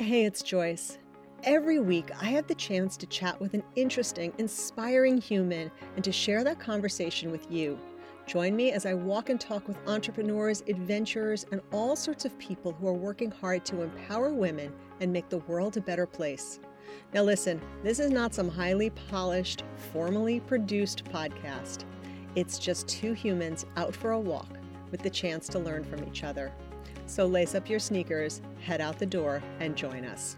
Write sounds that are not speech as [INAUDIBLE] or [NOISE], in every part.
Hey, it's Joyce. Every week, I have the chance to chat with an interesting, inspiring human and to share that conversation with you. Join me as I walk and talk with entrepreneurs, adventurers, and all sorts of people who are working hard to empower women and make the world a better place. Now, listen, this is not some highly polished, formally produced podcast. It's just two humans out for a walk with the chance to learn from each other. So lace up your sneakers, head out the door, and join us.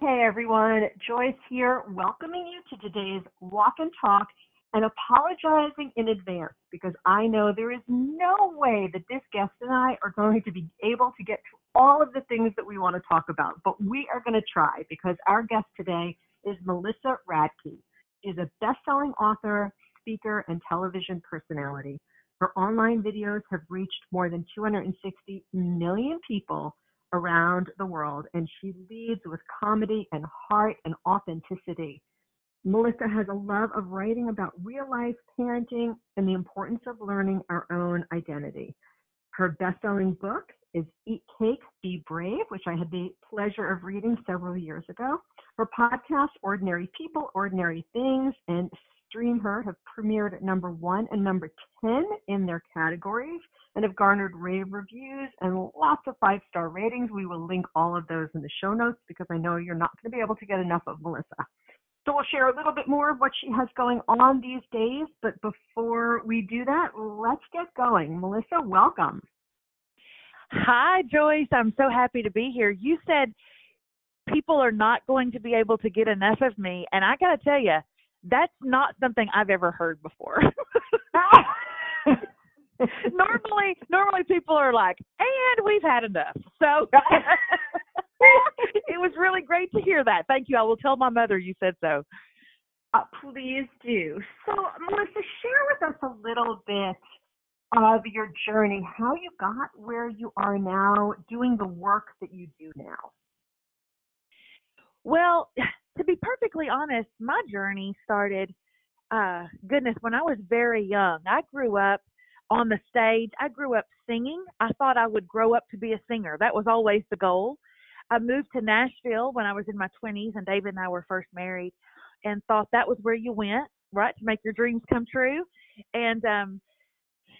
Hey everyone, Joyce here, welcoming you to today's Walk and Talk and apologizing in advance because I know there is no way that this guest and I are going to be able to get to all of the things that we want to talk about, but we are going to try because our guest today is Melissa Radke. She's a best-selling author, speaker, and television personality. Her online videos have reached more than 260 million people around the world, and she leads with comedy and heart and authenticity. Melissa has a love of writing about real life parenting and the importance of learning our own identity. Her best selling book is Eat Cake, Be Brave, which I had the pleasure of reading several years ago. Her podcast, Ordinary People, Ordinary Things, and Stream Her have premiered at number one and number 10 in their categories and have garnered rave reviews and lots of five star ratings. We will link all of those in the show notes because I know you're not going to be able to get enough of Melissa. So we'll share a little bit more of what she has going on these days. But before we do that, let's get going. Melissa, welcome. Hi, Joyce. I'm so happy to be here. You said people are not going to be able to get enough of me. And I got to tell you, that's not something I've ever heard before. [LAUGHS] normally, normally people are like, "And we've had enough." So [LAUGHS] it was really great to hear that. Thank you. I will tell my mother you said so. Uh, please do. So, Melissa, share with us a little bit of your journey, how you got where you are now, doing the work that you do now. Well, to be perfectly honest, my journey started, uh, goodness, when I was very young. I grew up on the stage. I grew up singing. I thought I would grow up to be a singer. That was always the goal. I moved to Nashville when I was in my 20s, and David and I were first married, and thought that was where you went, right, to make your dreams come true. And um,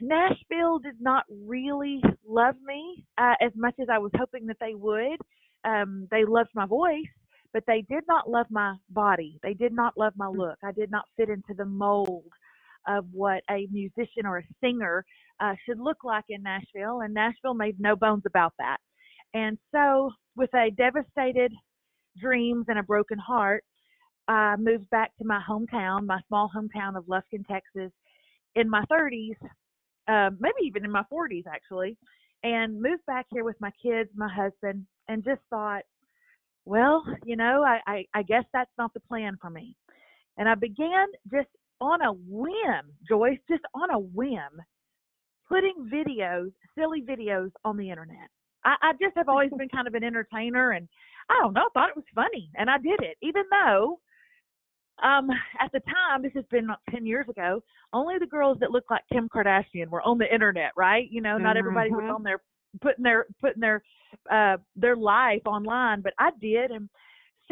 Nashville did not really love me uh, as much as I was hoping that they would. Um, they loved my voice, but they did not love my body. They did not love my look. I did not fit into the mold of what a musician or a singer uh, should look like in Nashville, and Nashville made no bones about that. And so, with a devastated dreams and a broken heart, I moved back to my hometown, my small hometown of Lufkin, Texas, in my 30s, uh, maybe even in my 40s actually, and moved back here with my kids, my husband, and just thought, well, you know, I, I, I guess that's not the plan for me. And I began just on a whim, Joyce, just on a whim, putting videos, silly videos on the internet. I, I just have always been kind of an entertainer and I don't know, I thought it was funny and I did it, even though um at the time, this has been 10 years ago, only the girls that looked like Kim Kardashian were on the internet, right? You know, not everybody was Mhm. on there putting their putting their uh their life online, but I did and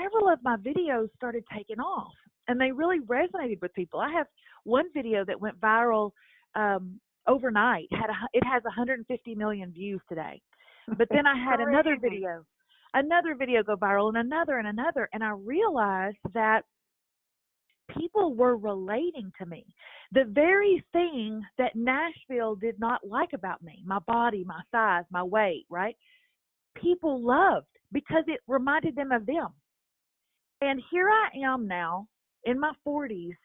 several of my videos started taking off and they really resonated with people. I have one video that went viral um overnight. Had a, it has 150 million views today. But then I [LAUGHS] had another video, another video go viral, and another and another, and I realized that people were relating to me. The very thing that Nashville did not like about me, my body, my size, my weight, right? People loved because it reminded them of them. And here I am now in my 40s,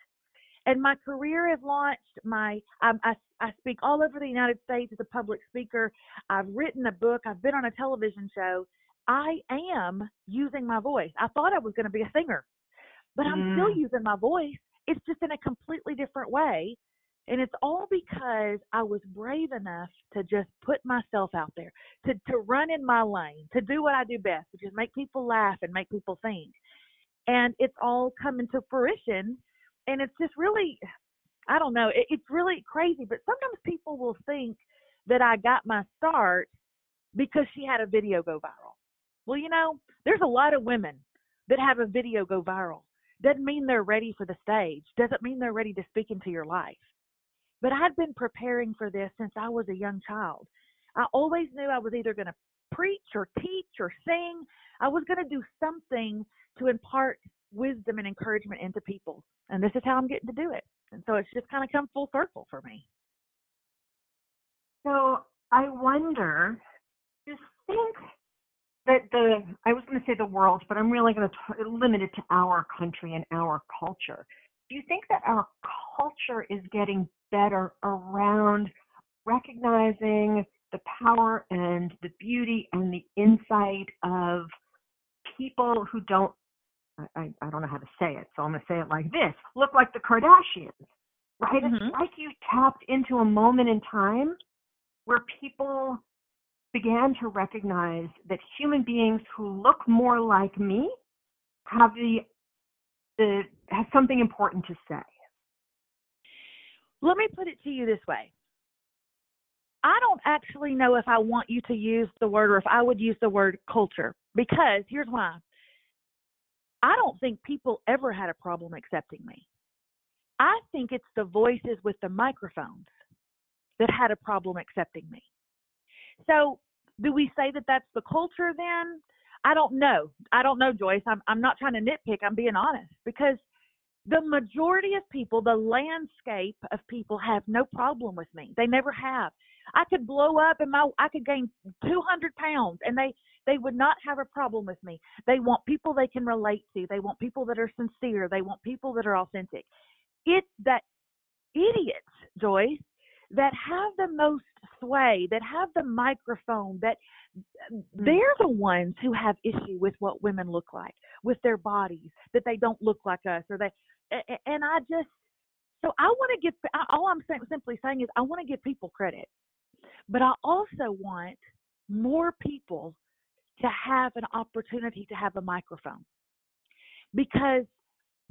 and my career has launched. My um, I I speak all over the United States as a public speaker. I've written a book. I've been on a television show. I am using my voice. I thought I was going to be a singer, but I'm still Mm. using my voice. It's just in a completely different way. And it's all because I was brave enough to just put myself out there, to, to run in my lane, to do what I do best, which is make people laugh and make people think. And it's all coming to fruition. And it's just really, I don't know, it, it's really crazy. But sometimes people will think that I got my start because she had a video go viral. Well, you know, there's a lot of women that have a video go viral. Doesn't mean they're ready for the stage. Doesn't mean they're ready to speak into your life. But I'd been preparing for this since I was a young child. I always knew I was either going to preach or teach or sing. I was going to do something to impart wisdom and encouragement into people. And this is how I'm getting to do it. And so it's just kind of come full circle for me. So I wonder, just think that the, I was going to say the world, but I'm really going to limit it to our country and our culture. Do you think that our culture is getting better around recognizing the power and the beauty and the insight of people who don't I, I don't know how to say it, so I'm going to say it like this look like the Kardashians, right? Mhm. It's like you tapped into a moment in time where people began to recognize that human beings who look more like me have the the have something important to say. Let me put it to you this way. I don't actually know if I want you to use the word or if I would use the word culture because here's why. I don't think people ever had a problem accepting me. I think it's the voices with the microphones that had a problem accepting me. So, do we say that that's the culture then? I don't know. I don't know, Joyce. I'm I'm not trying to nitpick. I'm being honest because the majority of people, the landscape of people have no problem with me. They never have. I could blow up and my I could gain 200 pounds and they they would not have a problem with me. They want people they can relate to. They want people that are sincere. They want people that are authentic. It's that idiots, Joyce, that have the most sway, that have the microphone, that mm. they're the ones who have issue with what women look like, with their bodies, that they don't look like us, or they. And I just, so I want to give. All I'm saying, simply saying is, I want to give people credit, but I also want more people to have an opportunity to have a microphone, because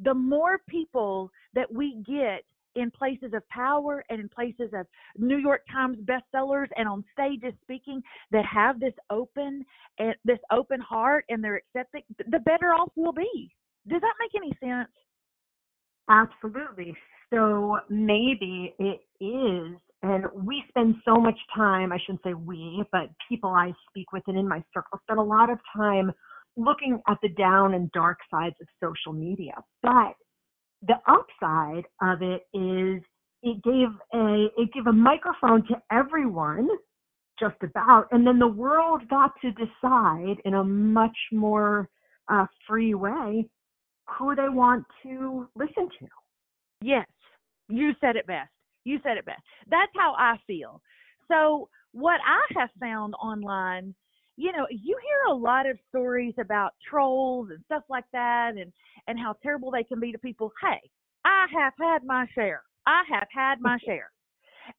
the more people that we get in places of power and in places of New York Times bestsellers and on stages speaking that have this open and this open heart and they're accepting, the better off we'll be. Does that make any sense? Absolutely. So maybe it is, and we spend so much time, I shouldn't say we, but people I speak with and in my circle spend a lot of time looking at the down and dark sides of social media. But the upside of it is it gave a it gave a microphone to everyone just about and then the world got to decide in a much more uh, free way who they want to listen to Yes, you said it best. You said it best. That's how I feel. So, what I have found online, you know, you hear a lot of stories about trolls and stuff like that and and how terrible they can be to people. Hey, I have had my share. I have had my [LAUGHS] share.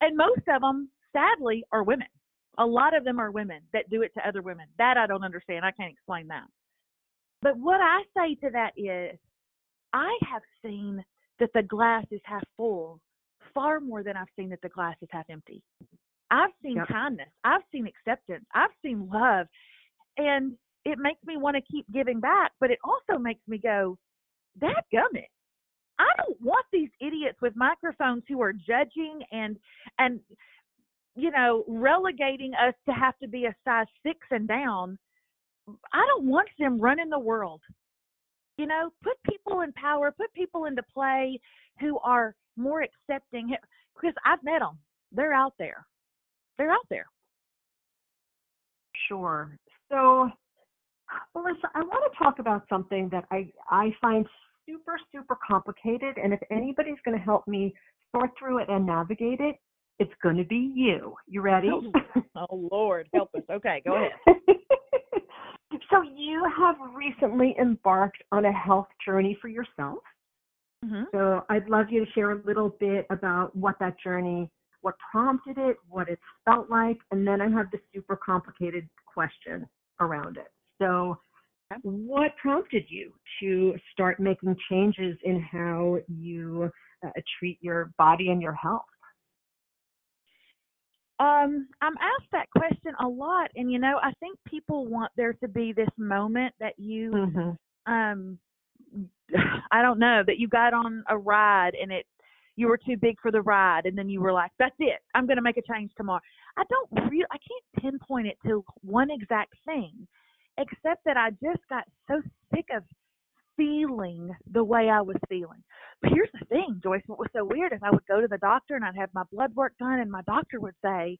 And most of them, sadly, are women. A lot of them are women that do it to other women. That I don't understand. I can't explain that. But what I say to that is, I have seen that the glass is half full far more than I've seen that the glass is half empty. I've seen Yep. kindness. I've seen acceptance. I've seen love. And it makes me want to keep giving back, but it also makes me go, that gummit. I don't want these idiots with microphones who are judging and and you know relegating us to have to be a size six and down. I don't want them running the world. You know, put people in power, put people into play who are more accepting. Because I've met them; they're out there. They're out there. Sure. So, Melissa, I want to talk about something that I, I find super, super complicated. And if anybody's going to help me sort through it and navigate it, it's going to be you. You ready? Oh Lord, help us. Okay, go ahead. [LAUGHS] so, you have recently embarked on a health journey for yourself. hmm So, I'd love you to share a little bit about what that journey, what prompted it, what it felt like, and then I have the super complicated question around it. So, what prompted you to start making changes in how you uh, treat your body and your health? Um, I'm asked that question a lot, and you know, I think people want there to be this moment that you, Mm-hmm. um, [SIGHS] I don't know, that you got on a ride and it you were too big for the ride, and then you were like, "That's it, I'm going to make a change tomorrow." I don't really, I can't pinpoint it to one exact thing, except that I just got so sick of feeling the way I was feeling. But here's the thing, Joyce, what was so weird is I would go to the doctor and I'd have my blood work done and my doctor would say,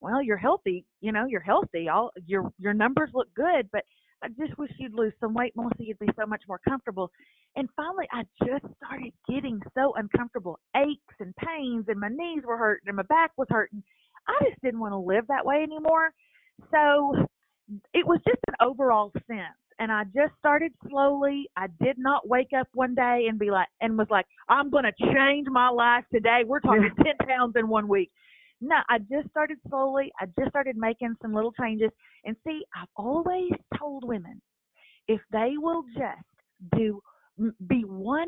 Well, you're healthy, you know, you're healthy. All your your numbers look good, but I just wish you'd lose some weight, Melissa, you'd be so much more comfortable. And finally I just started getting so uncomfortable. Aches and pains and my knees were hurting and my back was hurting. I just didn't want to live that way anymore. So it was just an overall sense and I just started slowly. I did not wake up one day and be like, and was like, I'm going to change my life today. We're talking 10 pounds in one week. No, I just started slowly. I just started making some little changes. And see, I've always told women if they will just do be 1%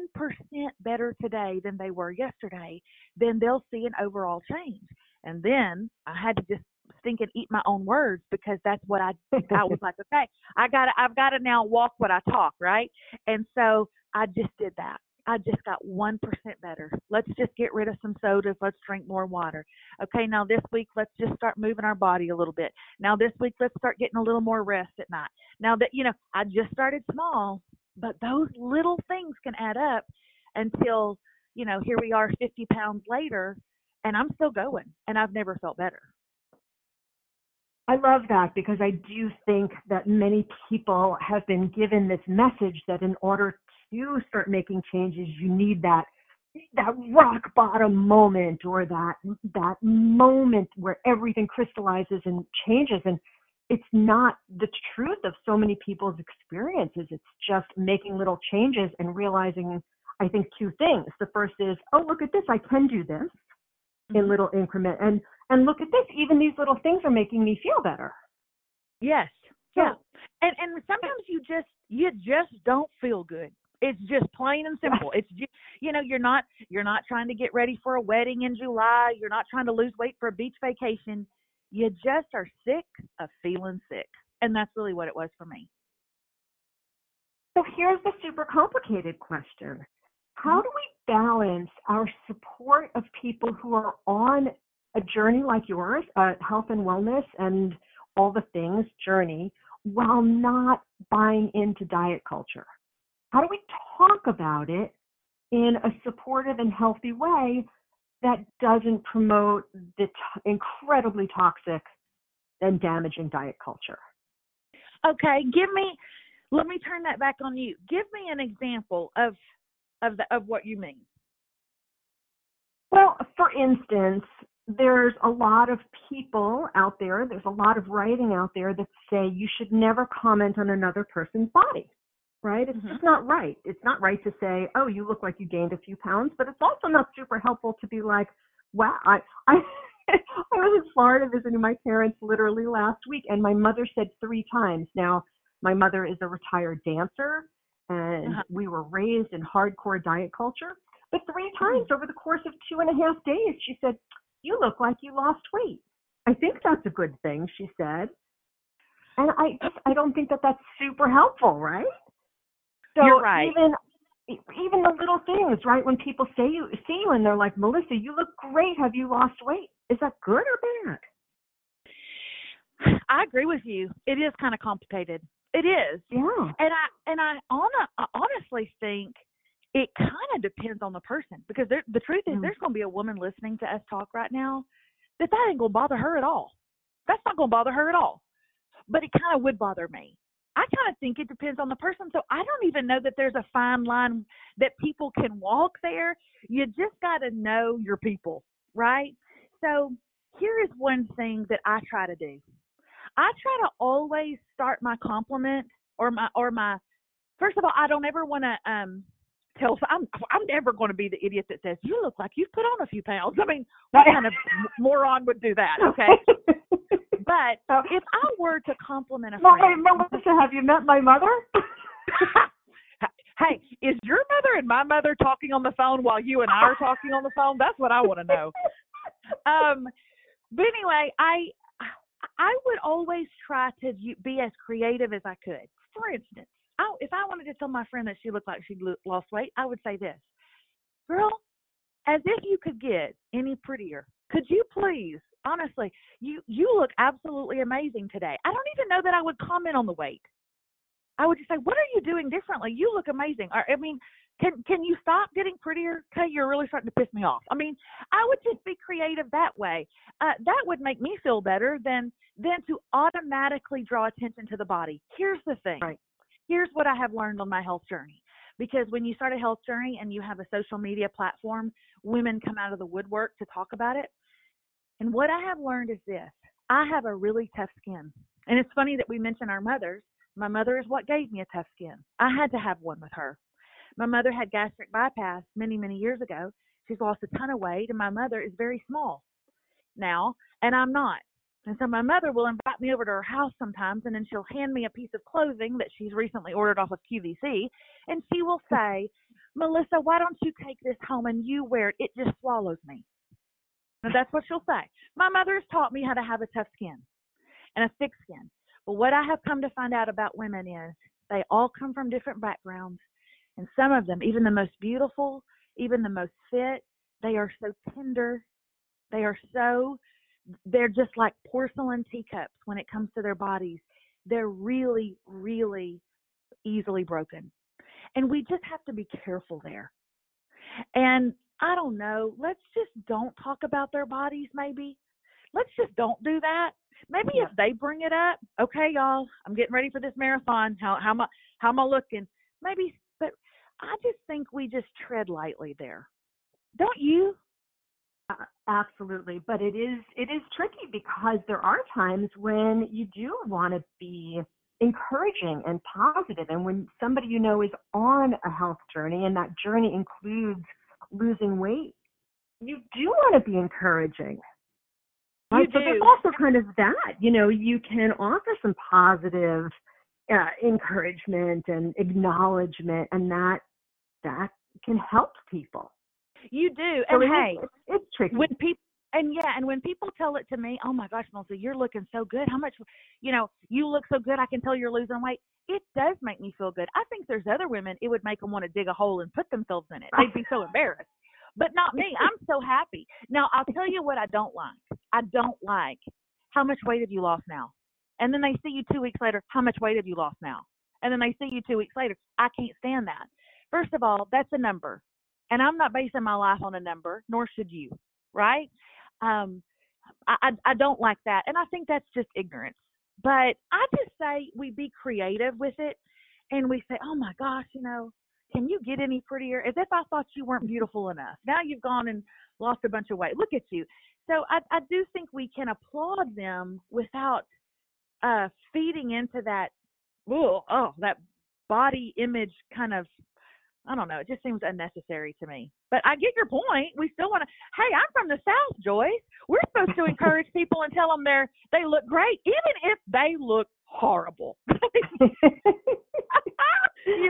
better today than they were yesterday, then they'll see an overall change. And then I had to just think and eat my own words because that's what I I was like, okay, I got to I've got to now walk what I talk, right? And so I just did that. I just got 1% better. Let's just get rid of some sodas. Let's drink more water. Okay, now this week, let's just start moving our body a little bit. Now this week, let's start getting a little more rest at night. Now that, you know, I just started small, but those little things can add up until, you know, here we are 50 pounds later and I'm still going and I've never felt better. I love that because I do think that many people have been given this message that in order to start making changes, you need that that rock bottom moment or that that moment where everything crystallizes and changes and it's not the truth of so many people's experiences it's just making little changes and realizing i think two things the first is oh look at this i can do this in Mhm. little increment and and look at this even these little things are making me feel better Yes. So- Yeah. And and sometimes you just you just don't feel good. It's just plain and simple. It's just, you know, you're not you're not trying to get ready for a wedding in July. You're not trying to lose weight for a beach vacation. You just are sick of feeling sick. And that's really what it was for me. So here's the super complicated question. How do we balance our support of people who are on a journey like yours, a health and wellness and all the things journey, while not buying into diet culture? How do we talk about it in a supportive and healthy way that doesn't promote the t- incredibly toxic and damaging diet culture? Okay, give me let me turn that back on you. Give me an example of of the, of what you mean. Well, for instance, there's a lot of people out there, there's a lot of writing out there that say you should never comment on another person's body, right? It's Mhm. just not right. It's not right to say, oh, you look like you gained a few pounds, but it's also not super helpful to be like, wow, I, [LAUGHS] I, I was in Florida visiting my parents literally last week, and my mother said three times. Now, my mother is a retired dancer, and Uh-huh. we were raised in hardcore diet culture. But three times over the course of two and a half days, she said, You look like you lost weight. I think that's a good thing, she said. And I just, I don't think that that's super helpful, right? So You're right. even even the little things, right? When people say you see you and they're like, Melissa, you look great. Have you lost weight? Is that good or bad? I agree with you. It is kind of complicated. It is. Yeah. And I and I, on I honestly think it kind of depends on the person because there, the truth is Mm. there's going to be a woman listening to us talk right now that that ain't going to bother her at all. That's not going to bother her at all. But it kind of would bother me. I kind of think it depends on the person. So I don't even know that there's a fine line that people can walk there. You just got to know your people, right? So here is one thing that I try to do. I try to always start my compliment or my or my first of all, I don't ever want to um tell I'm I'm never going to be the idiot that says you look like you've put on a few pounds. I mean, what kind of [LAUGHS] moron would do that? Okay, [LAUGHS] but Oh. if I were to compliment a Well, friend, wait, Melissa, have you met my mother? [LAUGHS] hey, is your mother and my mother talking on the phone while you and I are talking on the phone? That's what I want to know. Um, but anyway, I I would always try to be as creative as I could. For instance, I, if I wanted to tell my friend that she looked like she'd lost weight, I would say this, girl, as if you could get any prettier. Could you please, honestly, you you look absolutely amazing today. I don't even know that I would comment on the weight. I would just say, what are you doing differently? You look amazing. Or, I mean, can can you stop getting prettier? Okay, you're really starting to piss me off. I mean, I would just be creative that way. Uh, that would make me feel better than than to automatically draw attention to the body. Here's the thing. Right. Here's what I have learned on my health journey. Because when you start a health journey and you have a social media platform, women come out of the woodwork to talk about it. And what I have learned is this I have a really tough skin. And it's funny that we mention our mothers. My mother is what gave me a tough skin. I had to have one with her. My mother had gastric bypass many, many years ago. She's lost a ton of weight, and my mother is very small now, and I'm not. And so my mother will invite me over to her house sometimes, and then she'll hand me a piece of clothing that she's recently ordered off of QVC, and she will say, Melissa, why don't you take this home and you wear it? It just swallows me. That's what she'll say. My mother has taught me how to have a tough skin and a thick skin. But what I have come to find out about women is they all come from different backgrounds. And some of them, even the most beautiful, even the most fit, they are so tender. They are so, they're just like porcelain teacups when it comes to their bodies. They're really, really easily broken. And we just have to be careful there. And I don't know, let's just don't talk about their bodies, maybe. Let's just don't do that. Maybe yeah. if they bring it up, okay, y'all, I'm getting ready for this marathon. How how am I how am I looking? Maybe but I just think we just tread lightly there. Don't you? Uh, absolutely, but it is it is tricky because there are times when you do want to be encouraging and positive and when somebody you know is on a health journey and that journey includes losing weight you do want to be encouraging right? but there's also kind of that you know you can offer some positive uh, encouragement and acknowledgement, and that that can help people. You do, so and hey, it's, it's tricky when people. And yeah, and when people tell it to me, oh my gosh, Melissa, you're looking so good. How much, you know, you look so good. I can tell you're losing weight. It does make me feel good. I think there's other women it would make them want to dig a hole and put themselves in it. They'd be so embarrassed. But not me. I'm so happy. Now I'll tell you what I don't like. I don't like how much weight have you lost now? And then they see you two weeks later, how much weight have you lost now? And then they see you two weeks later. I can't stand that. First of all, that's a number. And I'm not basing my life on a number, nor should you, right? Um, I, I, don't like that. And I think that's just ignorance. But I just say we be creative with it and we say, oh my gosh, you know, can you get any prettier? As if I thought you weren't beautiful enough. Now you've gone and lost a bunch of weight. Look at you. So I, I do think we can applaud them without uh, feeding into that, oh, oh, that body image kind of I don't know. It just seems unnecessary to me. But I get your point. We still want to. Hey, I'm from the South, Joyce. We're supposed to encourage people and tell them they're they look great, even if they look horrible. [LAUGHS] you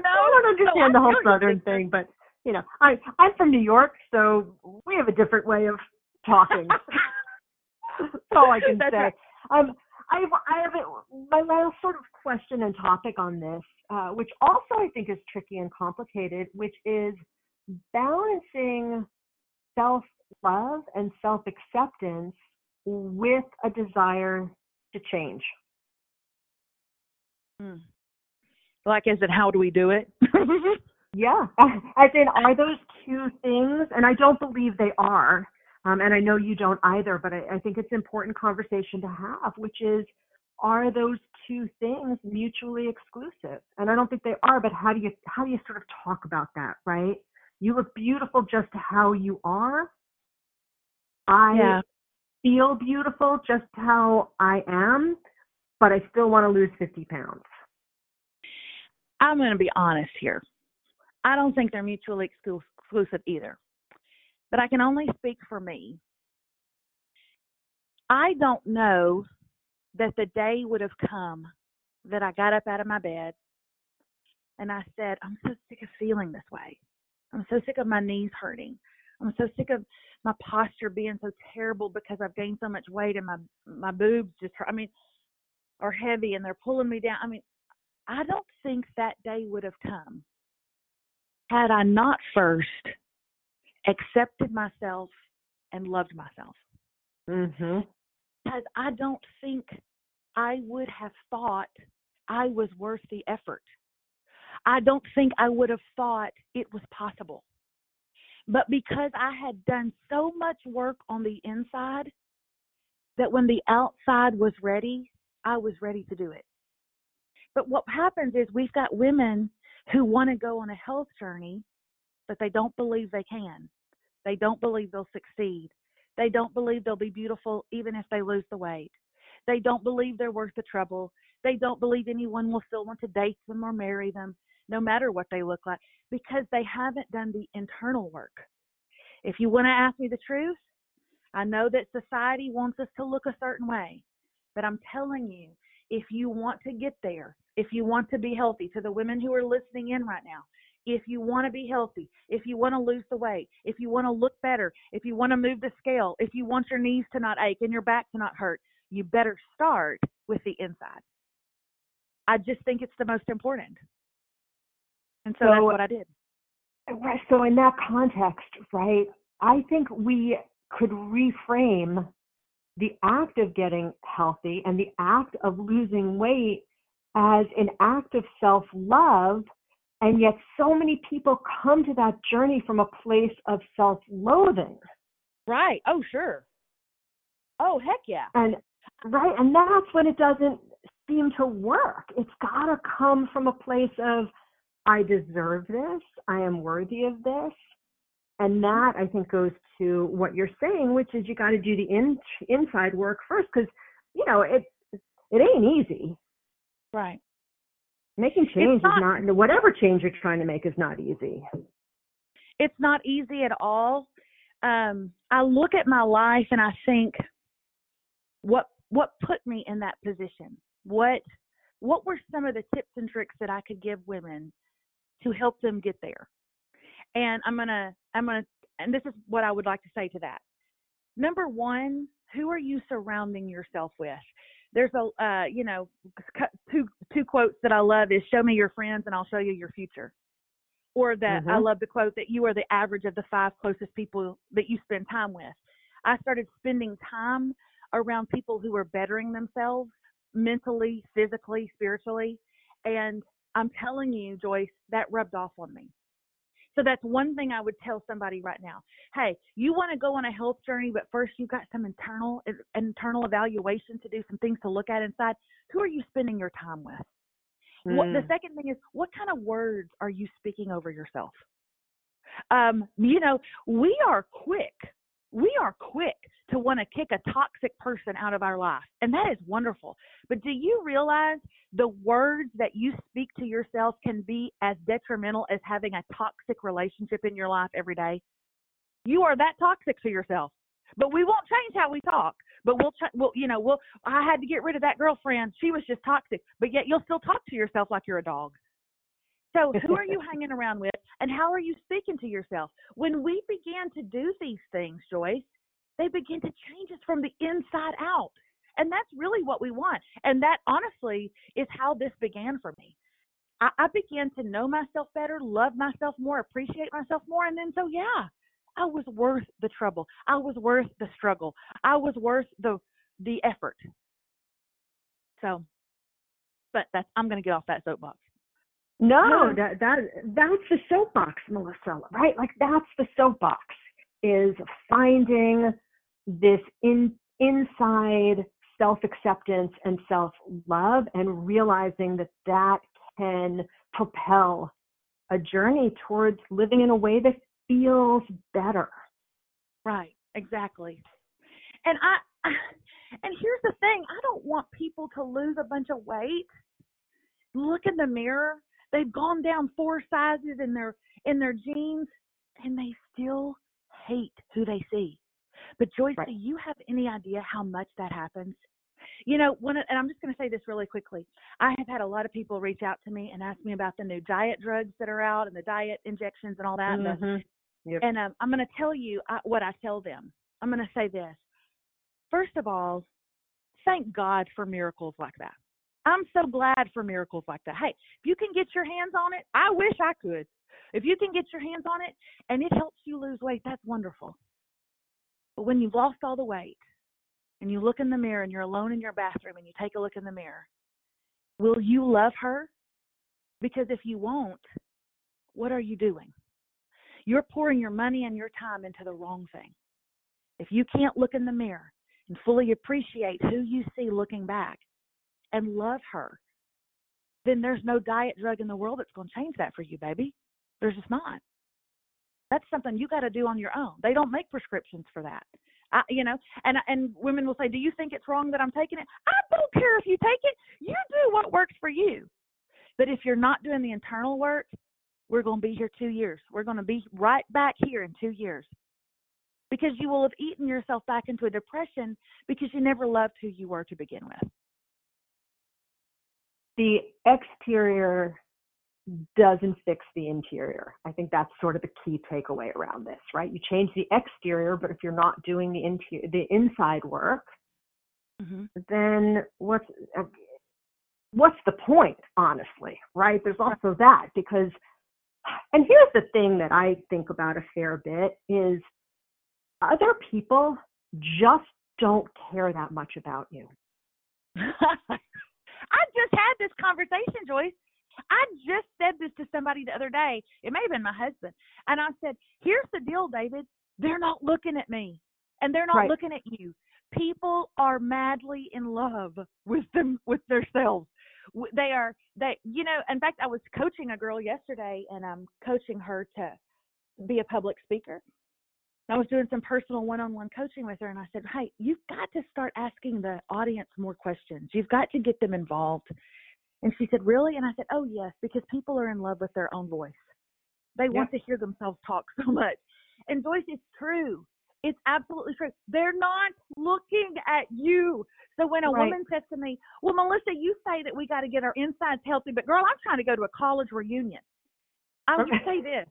know, I don't understand so the whole Southern thing, but you know, I I'm from New York, so we have a different way of talking. [LAUGHS] That's all I can That's say. Right. Um, I I have a, my last sort of question and topic on this, uh, which also I think is tricky and complicated, which is balancing self love and self acceptance with a desire to change. Hmm. Like, is it how do we do it? [LAUGHS] [LAUGHS] yeah. As in, are those two things? And I don't believe they are. Um, and I know you don't either, but I, I think it's an important conversation to have, which is are those two things mutually exclusive? And I don't think they are, but how do you how do you sort of talk about that, right? You look beautiful just how you are. I yeah. feel beautiful just how I am, but I still want to lose 50 pounds. I'm going to be honest here. I don't think they're mutually exclusive either but I can only speak for me. I don't know that the day would have come that I got up out of my bed and I said, I'm so sick of feeling this way. I'm so sick of my knees hurting. I'm so sick of my posture being so terrible because I've gained so much weight and my my boobs just I mean are heavy and they're pulling me down. I mean, I don't think that day would have come had I not first accepted myself and loved myself. Mhm. Because I don't think I would have thought I was worth the effort. I don't think I would have thought it was possible. But because I had done so much work on the inside that when the outside was ready, I was ready to do it. But what happens is we've got women who want to go on a health journey, but they don't believe they can. They don't believe they'll succeed. They don't believe they'll be beautiful even if they lose the weight. They don't believe they're worth the trouble. They don't believe anyone will still want to date them or marry them, no matter what they look like, because they haven't done the internal work. If you want to ask me the truth, I know that society wants us to look a certain way, but I'm telling you, if you want to get there, if you want to be healthy, to the women who are listening in right now, if you want to be healthy, if you want to lose the weight, if you want to look better, if you want to move the scale, if you want your knees to not ache and your back to not hurt, you better start with the inside. I just think it's the most important. And so, so that's what I did. Right. So in that context, right, I think we could reframe the act of getting healthy and the act of losing weight as an act of self love. And yet, so many people come to that journey from a place of self loathing. Right. Oh, sure. Oh, heck yeah. And right. And that's when it doesn't seem to work. It's got to come from a place of, I deserve this. I am worthy of this. And that I think goes to what you're saying, which is you got to do the in, inside work first, because you know it it ain't easy. Right. Making change not, is not whatever change you're trying to make is not easy. It's not easy at all. Um, I look at my life and I think, what what put me in that position? What what were some of the tips and tricks that I could give women to help them get there? And I'm gonna I'm gonna and this is what I would like to say to that. Number one, who are you surrounding yourself with? There's a, uh, you know, two two quotes that I love is "Show me your friends, and I'll show you your future," or that mm-hmm. I love the quote that you are the average of the five closest people that you spend time with. I started spending time around people who are bettering themselves mentally, physically, spiritually, and I'm telling you, Joyce, that rubbed off on me. So that's one thing I would tell somebody right now. Hey, you want to go on a health journey, but first you've got some internal internal evaluation to do, some things to look at inside. Who are you spending your time with? Mm. What, the hmm. second thing is, what kind of words are you speaking over yourself? Um, you know, we are quick we are quick to want to kick a toxic person out of our life. And that is wonderful. But do you realize the words that you speak to yourself can be as detrimental as having a toxic relationship in your life every day? You are that toxic to yourself. But we won't change how we talk. But we'll, ch- we'll, you know, we'll. I had to get rid of that girlfriend. She was just toxic. But yet you'll still talk to yourself like you're a dog. So, [LAUGHS] who are you hanging around with and how are you speaking to yourself? When we began to do these things, Joyce, they begin to change us from the inside out. And that's really what we want. And that honestly is how this began for me. I, I began to know myself better, love myself more, appreciate myself more. And then, so yeah, I was worth the trouble. I was worth the struggle. I was worth the the effort. So, but that's I'm going to get off that soapbox. No, that that that's the soapbox, Melissa. Right? Like that's the soapbox is finding this in inside self acceptance and self love, and realizing that that can propel a journey towards living in a way that feels better. Right. Exactly. And I. [SIGHS] And here's the thing: I don't want people to lose a bunch of weight. Look in the mirror They've gone down four sizes in their in their jeans and they still hate who they see. But Joyce, right. do you have any idea how much that happens? You know, when and I'm just going to say this really quickly. I have had a lot of people reach out to me and ask me about the new diet drugs that are out and the diet injections and all that. Mm-hmm. Yep. And um, I'm going to tell you uh, what I tell them. I'm going to say this. First of all, thank God for miracles like that. I'm so glad for miracles like that. Hey, if you can get your hands on it, I wish I could. If you can get your hands on it and it helps you lose weight, that's wonderful. But when you've lost all the weight and you look in the mirror and you're alone in your bathroom and you take a look in the mirror, will you love her? Because if you won't, what are you doing? You're pouring your money and your time into the wrong thing. If you can't look in the mirror and fully appreciate who you see looking back and love her, then there's no diet drug in the world that's going to change that for you, baby. There's just not. That's something you got to do on your own. They don't make prescriptions for that. I, you know, and and women will say, "Do you think it's wrong that I'm taking it?" I don't care if you take it. You do what works for you. But if you're not doing the internal work, we're going to be here 2 years. We're going to be right back here in 2 years. Because you will have eaten yourself back into a depression because you never loved who you were to begin with. The exterior doesn't fix the interior. I think that's sort of the key takeaway around this, right? You change the exterior, but if you're not doing the interior, the inside work, mm-hmm. then what's uh, what's the point, honestly, right? There's also that because, and here's the thing that I think about a fair bit is other people just don't care that much about you. [LAUGHS] I just had this conversation, Joyce. I just said this to somebody the other day. It may have been my husband. And I said, Here's the deal, David. They're not looking at me and they're not right. looking at you. People are madly in love with them with themselves. They are they you know, in fact I was coaching a girl yesterday and I'm coaching her to be a public speaker. I was doing some personal one-on-one coaching with her and I said, "Hey, you've got to start asking the audience more questions. You've got to get them involved." And she said, Really? And I said, Oh, yes, because people are in love with their own voice. They want to hear themselves talk [LAUGHS] so much. And Joyce, it's true. It's absolutely true. They're not looking at you. So when a right. woman says to me, Well, Melissa, you say that we got to get our insides healthy, but girl, I'm trying to go to a college reunion. I will say this.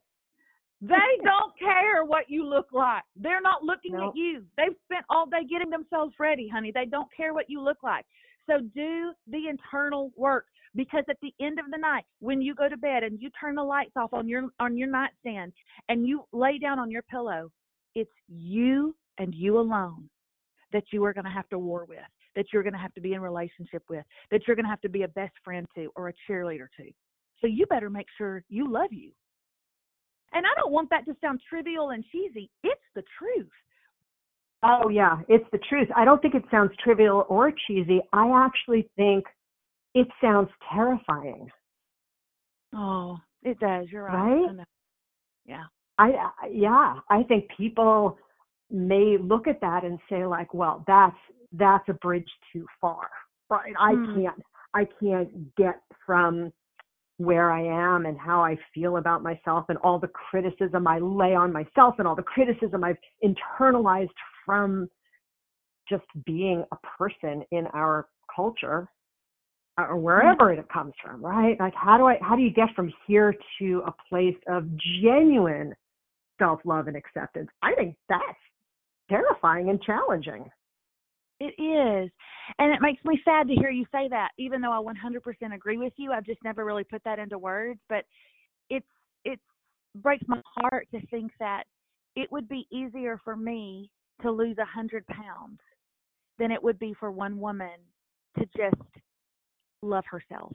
They [LAUGHS] don't care what you look like. They're not looking nope. at you. They've spent all day getting themselves ready, honey. They don't care what you look like. So do the internal work because at the end of the night when you go to bed and you turn the lights off on your on your nightstand and you lay down on your pillow it's you and you alone that you are going to have to war with that you're going to have to be in relationship with that you're going to have to be a best friend to or a cheerleader to so you better make sure you love you and i don't want that to sound trivial and cheesy it's the truth Oh, yeah, it's the truth. I don't think it sounds trivial or cheesy. I actually think it sounds terrifying. Oh, it does. You're right. Right? Yeah. I yeah, I think people may look at that and say like, well, that's that's a bridge too far. Right? I mm. can't I can't get from where I am and how I feel about myself and all the criticism I lay on myself and all the criticism I've internalized from just being a person in our culture or mm-hmm. wherever it comes from, right? Like how do I how do you get from here to a place of genuine self-love and acceptance? I think that's terrifying and challenging. It is. And it makes me sad to hear you say that, even though I 100% agree with you. I've just never really put that into words, but it's it breaks my heart to think that it would be easier for me to lose a hundred pounds than it would be for one woman to just love herself.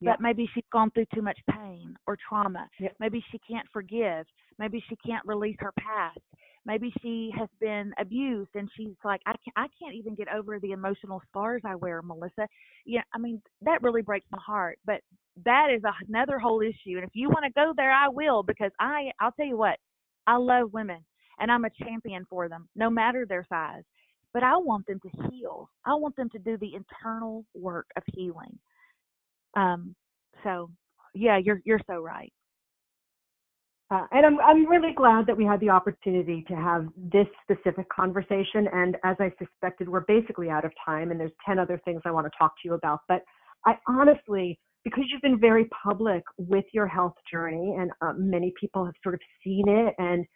Yep. But maybe she's gone through too much pain or trauma. Yep. Maybe she can't forgive. Maybe she can't release her past. Maybe she has been abused and she's like, I can't, I can't even get over the emotional scars I wear, Melissa. Yeah, I mean, that really breaks my heart. But that is another whole issue. And if you want to go there, I will because I, I'll tell you what, I love women and I'm a champion for them, no matter their size. But I want them to heal. I want them to do the internal work of healing. Um, so yeah, you're you're so right. Uh, and I'm I'm really glad that we had the opportunity to have this specific conversation. And as I suspected, we're basically out of time, and there's ten other things I want to talk to you about. But I honestly because you've been very public with your health journey, and uh, many people have sort of seen it. And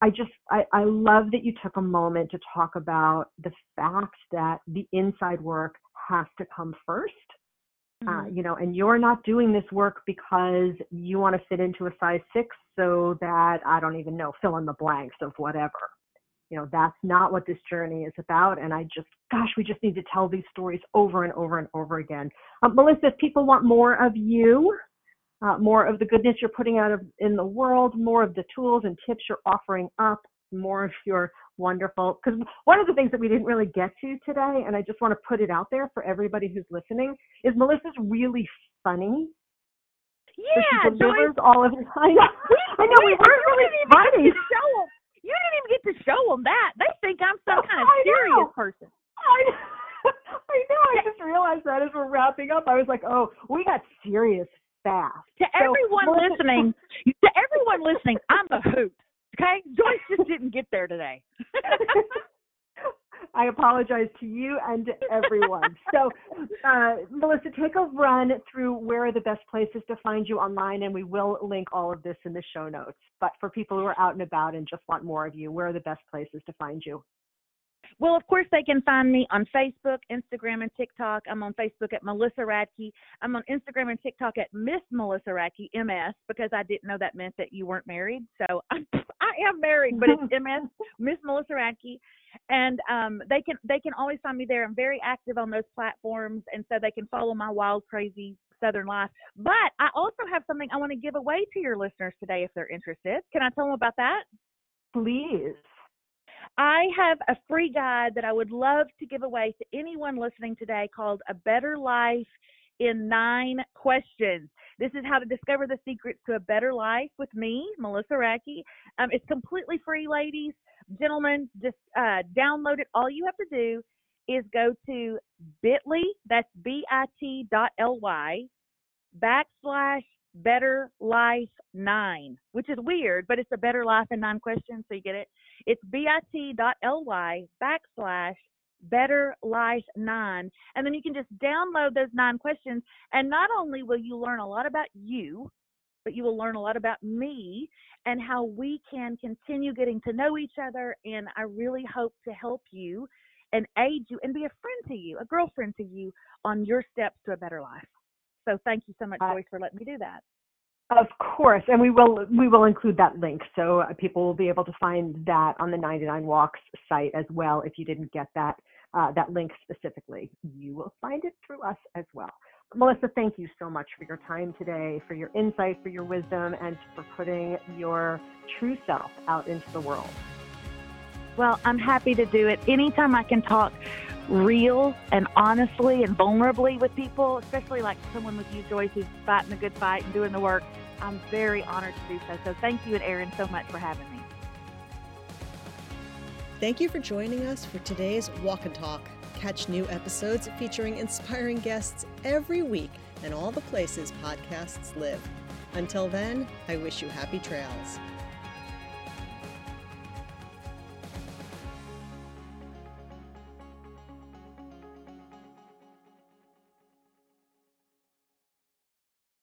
I just, I, I love that you took a moment to talk about the fact that the inside work has to come first. Uh, mm-hmm. You know, and you're not doing this work because you want to fit into a size six so that I don't even know, fill in the blanks of whatever you know that's not what this journey is about and i just gosh we just need to tell these stories over and over and over again um, melissa if people want more of you uh, more of the goodness you're putting out of, in the world more of the tools and tips you're offering up more of your wonderful because one of the things that we didn't really get to today and i just want to put it out there for everybody who's listening is melissa's really funny yeah, so she delivers Joyce, all of it. I know, I know we, we weren't really funny. Show them you didn't even get to show them that. They think I'm some [LAUGHS] kind of serious person. [LAUGHS] I know. I know. I just realized that as we're wrapping up. I was like, oh, we got serious fast. To so, everyone listening, [LAUGHS] to everyone listening, I'm a hoot. Okay, Joyce just didn't get there today. [LAUGHS] I apologize to you and to everyone. so, uh, Melissa, take a run through where are the best places to find you online, and we will link all of this in the show notes. But for people who are out and about and just want more of you, where are the best places to find you? Well, of course, they can find me on Facebook, Instagram, and TikTok. I'm on Facebook at Melissa Radke. I'm on Instagram and TikTok at Miss Melissa Radke, MS, because I didn't know that meant that you weren't married. So I'm, [LAUGHS] I am married, but it's [LAUGHS] MS, Miss Melissa Radke. And um, they can they can always find me there. I'm very active on those platforms, and so they can follow my wild, crazy Southern life. But I also have something I want to give away to your listeners today if they're interested. Can I tell them about that? Please. I have a free guide that I would love to give away to anyone listening today called A Better Life in Nine Questions. This is how to discover the secrets to a better life with me, Melissa Radke. Um, it's completely free, ladies. Gentlemen, just uh, download it. All you have to do is go to bit.ly, that's B-I-T dot L-Y, backslash better life nine, which is weird, but it's a better life in nine questions, so you get it. It's bit.ly backslash better life nine. And then you can just download those nine questions. And not only will you learn a lot about you, but you will learn a lot about me and how we can continue getting to know each other. And I really hope to help you and aid you and be a friend to you, a girlfriend to you on your steps to a better life. So thank you so much, Joyce, for letting me do that. Of course, and we will we will include that link so uh, people will be able to find that on the 99 Walks site as well. If you didn't get that uh, that link specifically, you will find it through us as well. Melissa, thank you so much for your time today, for your insight, for your wisdom, and for putting your true self out into the world. Well, I'm happy to do it. Anytime I can talk real and honestly and vulnerably with people, especially like someone with you, Joyce, who's fighting the good fight and doing the work. I'm very honored to do so. So thank you and Aaron so much for having me. Thank you for joining us for today's Walk and Talk. Catch new episodes featuring inspiring guests every week and all the places podcasts live. Until then, I wish you happy trails.